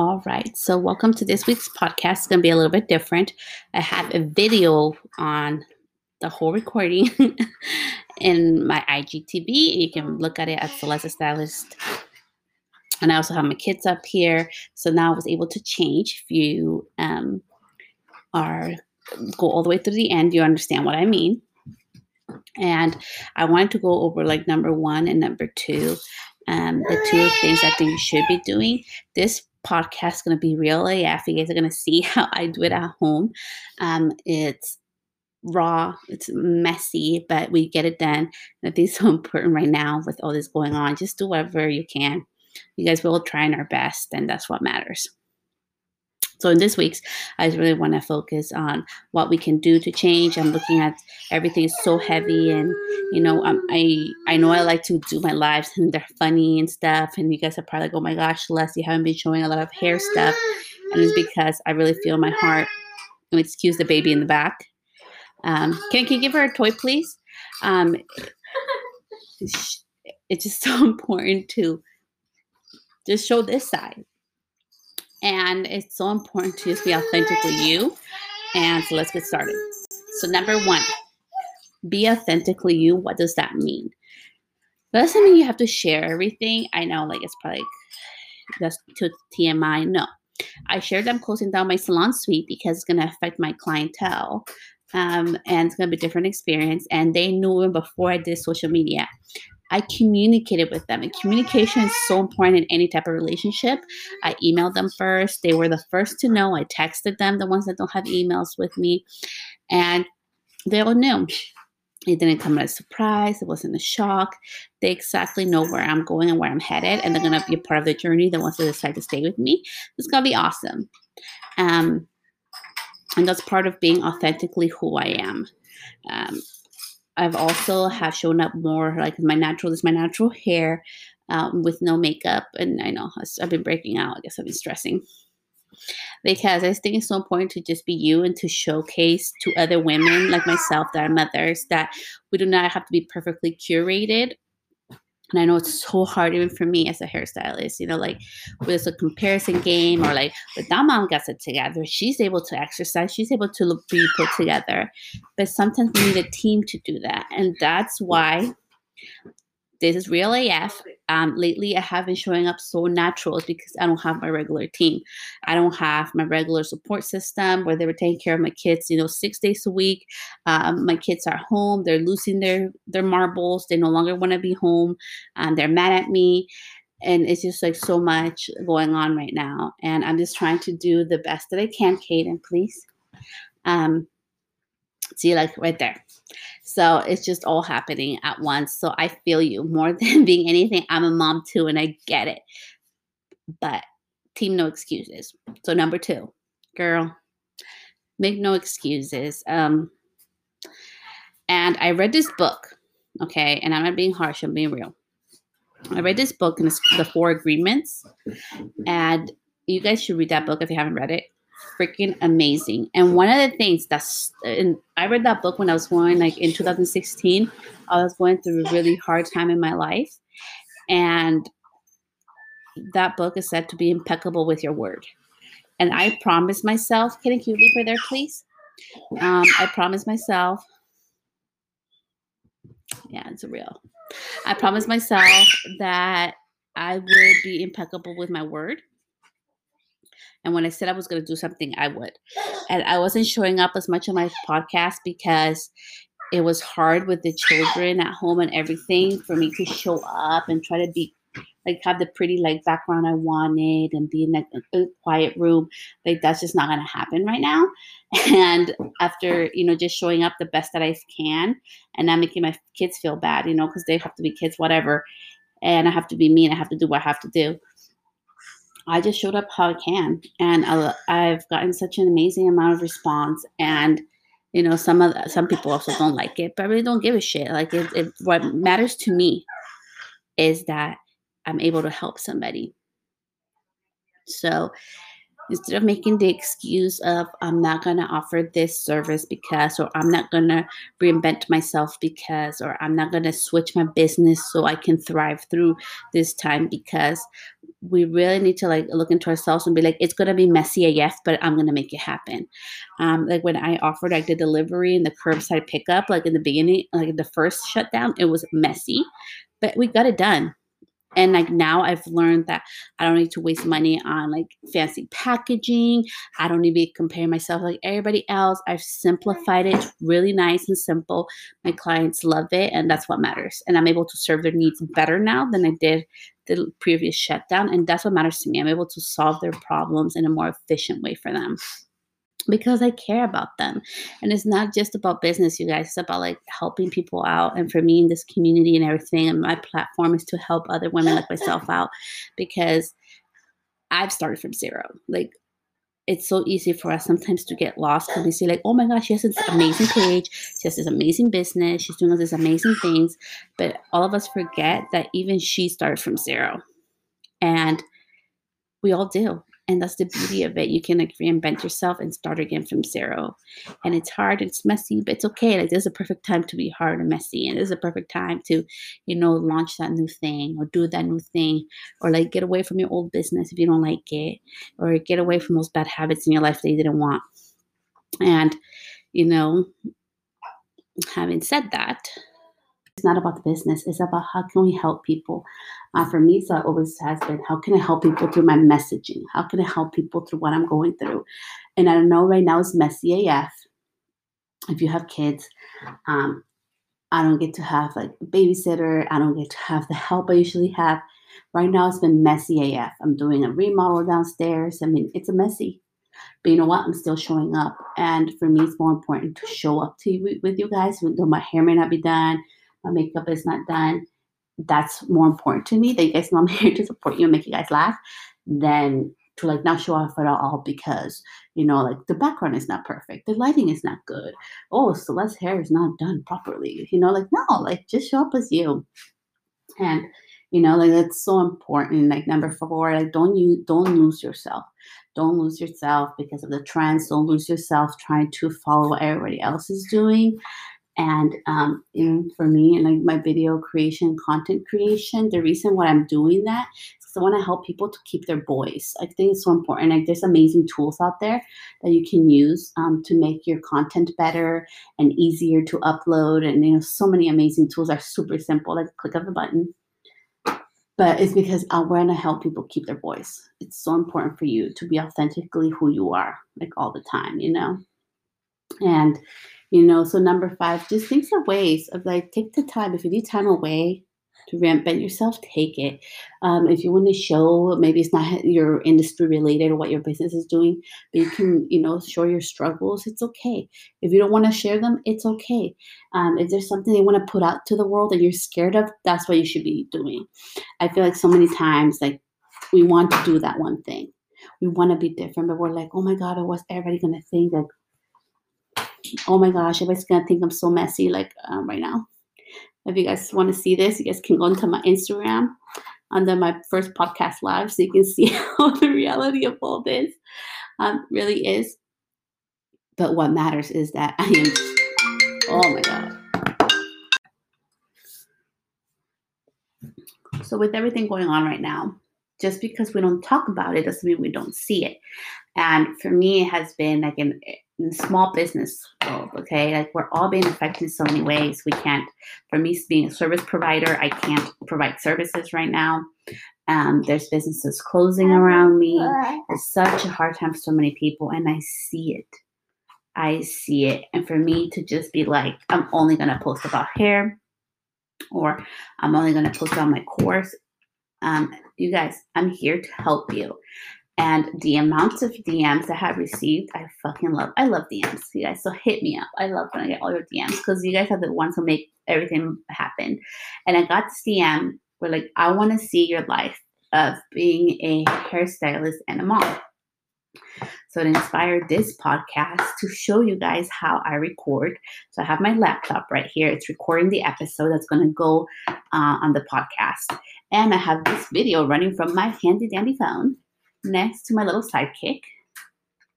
All right. So, welcome to this week's podcast. It's going to be a little bit different. I have a video on the whole recording in my IGTV. You can look at it at Celeste Stylist. And I also have my kids up here. So now I was able to change. If you um, are go all the way through the end, you understand what I mean. And I wanted to go over like number one and number two, um, the two things I think you should be doing. This podcast is going to be real AF. You guys are going to see how I do it at home. Um, it's raw, it's messy, but we get it done. And I think so important right now with all this going on. Just do whatever you can. You guys will try our best, and that's what matters. So in this week's, I really want to focus on what we can do to change. I'm looking at everything is so heavy, and you know, um, I I know I like to do my lives and they're funny and stuff. And you guys are probably like, oh my gosh, Celeste, you haven't been showing a lot of hair stuff, and it's because I really feel my heart. And excuse the baby in the back. Um, can, can you give her a toy, please? Um, it's just so important to just show this side and it's so important to just be authentically you. And so let's get started. So, number one, be authentically you. What does that mean? That doesn't mean you have to share everything. I know, like, it's probably that's to TMI. No, I shared I'm closing down my salon suite because it's going to affect my clientele. Um, and it's going to be a different experience. And they knew before I did social media. I communicated with them. And communication is so important in any type of relationship. I emailed them first. They were the first to know. I texted them, the ones that don't have emails with me. And they all knew. It didn't come as a surprise. It wasn't a shock. They exactly know where I'm going and where I'm headed, and they're gonna be a part of the journey. The ones that decide to stay with me, it's gonna be awesome. Um, and that's part of being authentically who I am. Um, I've also have shown up more like my natural this is my natural hair um, with no makeup and I know I've been breaking out I guess I've been stressing. Because I think it's so important to just be you and to showcase to other women like myself that are mothers that we do not have to be perfectly curated and I know it's so hard even for me as a hairstylist, you know, like with a comparison game or like but that mom gets it together, she's able to exercise, she's able to look, be put together. But sometimes we need a team to do that. And that's why this is real AF. Um, lately, I have been showing up so natural because I don't have my regular team. I don't have my regular support system where they were taking care of my kids, you know, six days a week. Um, my kids are home. They're losing their their marbles. They no longer want to be home. Um, they're mad at me. And it's just like so much going on right now. And I'm just trying to do the best that I can, Kaden, please. Um, see, like right there. So it's just all happening at once. So I feel you more than being anything. I'm a mom too, and I get it. But team, no excuses. So number two, girl, make no excuses. Um, and I read this book, okay, and I'm not being harsh, I'm being real. I read this book and it's the Four Agreements, and you guys should read that book if you haven't read it freaking amazing. And one of the things that's, and I read that book when I was going like in 2016. I was going through a really hard time in my life. And that book is said to be impeccable with your word. And I promised myself, can you leave her there, please? Um, I promised myself, yeah, it's real. I promised myself that I would be impeccable with my word and when I said I was going to do something, I would. And I wasn't showing up as much on my podcast because it was hard with the children at home and everything for me to show up and try to be like have the pretty like background I wanted and be in like a uh, uh, quiet room. Like that's just not gonna happen right now. And after you know just showing up the best that I can and not making my kids feel bad, you know, because they have to be kids, whatever. And I have to be me and I have to do what I have to do. I just showed up how I can, and I've gotten such an amazing amount of response. And you know, some of some people also don't like it, but I really don't give a shit. Like, it, it, what matters to me is that I'm able to help somebody. So, instead of making the excuse of i'm not going to offer this service because or i'm not going to reinvent myself because or i'm not going to switch my business so i can thrive through this time because we really need to like look into ourselves and be like it's going to be messy af but i'm going to make it happen. Um, like when i offered like the delivery and the curbside pickup like in the beginning like the first shutdown it was messy but we got it done and like now i've learned that i don't need to waste money on like fancy packaging. I don't need to be comparing myself like everybody else. I've simplified it really nice and simple. My clients love it and that's what matters. And i'm able to serve their needs better now than i did the previous shutdown and that's what matters to me. I'm able to solve their problems in a more efficient way for them because I care about them. And it's not just about business, you guys. It's about like helping people out. And for me in this community and everything, and my platform is to help other women like myself out because I've started from zero. Like it's so easy for us sometimes to get lost because we see like, oh my gosh, she has this amazing page, she has this amazing business, she's doing all these amazing things. But all of us forget that even she started from zero. And we all do and that's the beauty of it. You can like reinvent yourself and start again from zero. And it's hard it's messy but it's okay. Like this is a perfect time to be hard and messy. And this is a perfect time to you know launch that new thing or do that new thing or like get away from your old business if you don't like it or get away from those bad habits in your life that you didn't want. And you know having said that it's not about the business. It's about how can we help people. Uh, for me, so always has been how can I help people through my messaging? How can I help people through what I'm going through? And I don't know right now it's messy AF. If you have kids, um, I don't get to have like a babysitter. I don't get to have the help I usually have. Right now, it's been messy AF. I'm doing a remodel downstairs. I mean, it's a messy. But you know what? I'm still showing up. And for me, it's more important to show up to you with you guys, even though my hair may not be done, my makeup is not done, that's more important to me. That you guys know I'm here to support you and make you guys laugh than to like not show off at all because you know like the background is not perfect the lighting is not good oh celeste's hair is not done properly you know like no like just show up as you and you know like that's so important like number four like don't you don't lose yourself don't lose yourself because of the trends don't lose yourself trying to follow what everybody else is doing and um, for me, and like my video creation, content creation, the reason why I'm doing that is I want to help people to keep their voice. I think it's so important. Like there's amazing tools out there that you can use um, to make your content better and easier to upload. And you know, so many amazing tools are super simple. Like click of a button. But it's because I want to help people keep their voice. It's so important for you to be authentically who you are, like all the time, you know. And you know so number five just think of ways of like take the time if you need time away to reinvent yourself take it. Um, if you want to show maybe it's not your industry related or what your business is doing but you can you know show your struggles it's okay. If you don't want to share them it's okay. Um, if there's something you want to put out to the world and you're scared of that's what you should be doing. I feel like so many times like we want to do that one thing. We want to be different but we're like oh my god what's everybody going to think like oh my gosh, everybody's gonna think I'm so messy like um, right now. If you guys want to see this, you guys can go into my Instagram under my first podcast live so you can see how the reality of all this um, really is. But what matters is that I am, oh my God. So, with everything going on right now, just because we don't talk about it doesn't mean we don't see it. And for me, it has been like an small business world, okay? Like we're all being affected in so many ways. We can't, for me being a service provider, I can't provide services right now. Um, there's businesses closing around me. It's such a hard time for so many people, and I see it. I see it. And for me to just be like, I'm only going to post about hair, or I'm only going to post on my course. Um, you guys, I'm here to help you. And the amounts of DMs I have received, I fucking love. I love DMs, you guys. So hit me up. I love when I get all your DMs because you guys are the ones who make everything happen. And I got this DM where like, I want to see your life of being a hairstylist and a mom. So it inspired this podcast to show you guys how I record. So I have my laptop right here. It's recording the episode that's going to go uh, on the podcast. And I have this video running from my handy dandy phone next to my little sidekick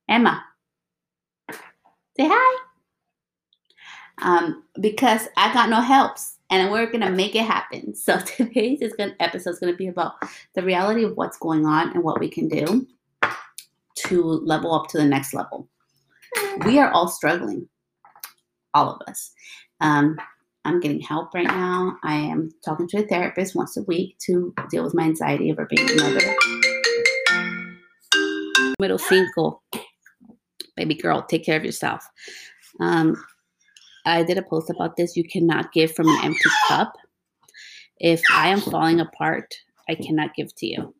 Emma, say hi. Um, because I got no helps and we're gonna make it happen. So today's episode is gonna be about the reality of what's going on and what we can do to level up to the next level. We are all struggling, all of us. Um, I'm getting help right now. I am talking to a therapist once a week to deal with my anxiety over being a mother. Middle cinco, baby girl, take care of yourself. Um, I did a post about this. You cannot give from an empty cup. If I am falling apart, I cannot give to you.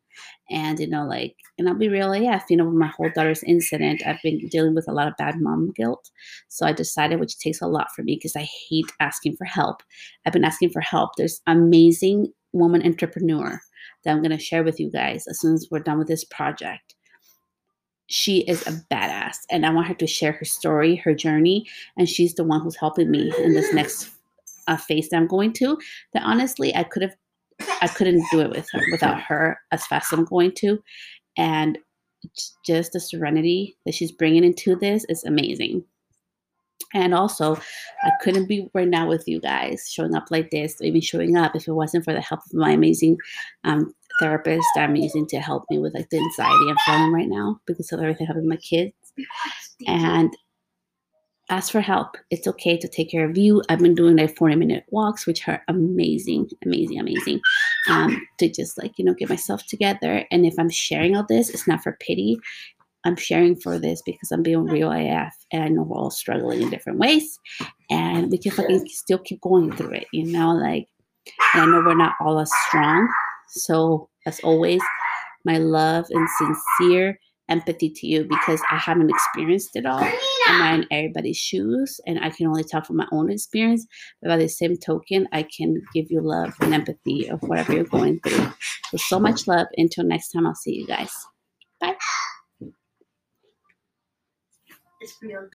And, you know, like, and I'll be real AF, you know, with my whole daughter's incident, I've been dealing with a lot of bad mom guilt. So I decided, which takes a lot for me because I hate asking for help. I've been asking for help. There's amazing woman entrepreneur that I'm going to share with you guys as soon as we're done with this project. She is a badass, and I want her to share her story, her journey, and she's the one who's helping me in this next uh, phase that I'm going to. That honestly, I could have I couldn't do it with her without her as fast as I'm going to. And just the serenity that she's bringing into this is amazing. And also, I couldn't be right now with you guys showing up like this, even showing up if it wasn't for the help of my amazing um, therapist I'm using to help me with like the anxiety I'm feeling right now because of everything happening with my kids. And ask for help. It's okay to take care of you. I've been doing like 40 minute walks, which are amazing, amazing, amazing. Um, to just like, you know, get myself together. And if I'm sharing all this, it's not for pity. I'm sharing for this because I'm being real AF and I know we're all struggling in different ways. And we can fucking still keep going through it, you know, like and I know we're not all as strong. So as always, my love and sincere empathy to you because I haven't experienced it all. I'm not in everybody's shoes and I can only talk from my own experience. But by the same token, I can give you love and empathy of whatever you're going through. So, so much love. Until next time, I'll see you guys. Bye.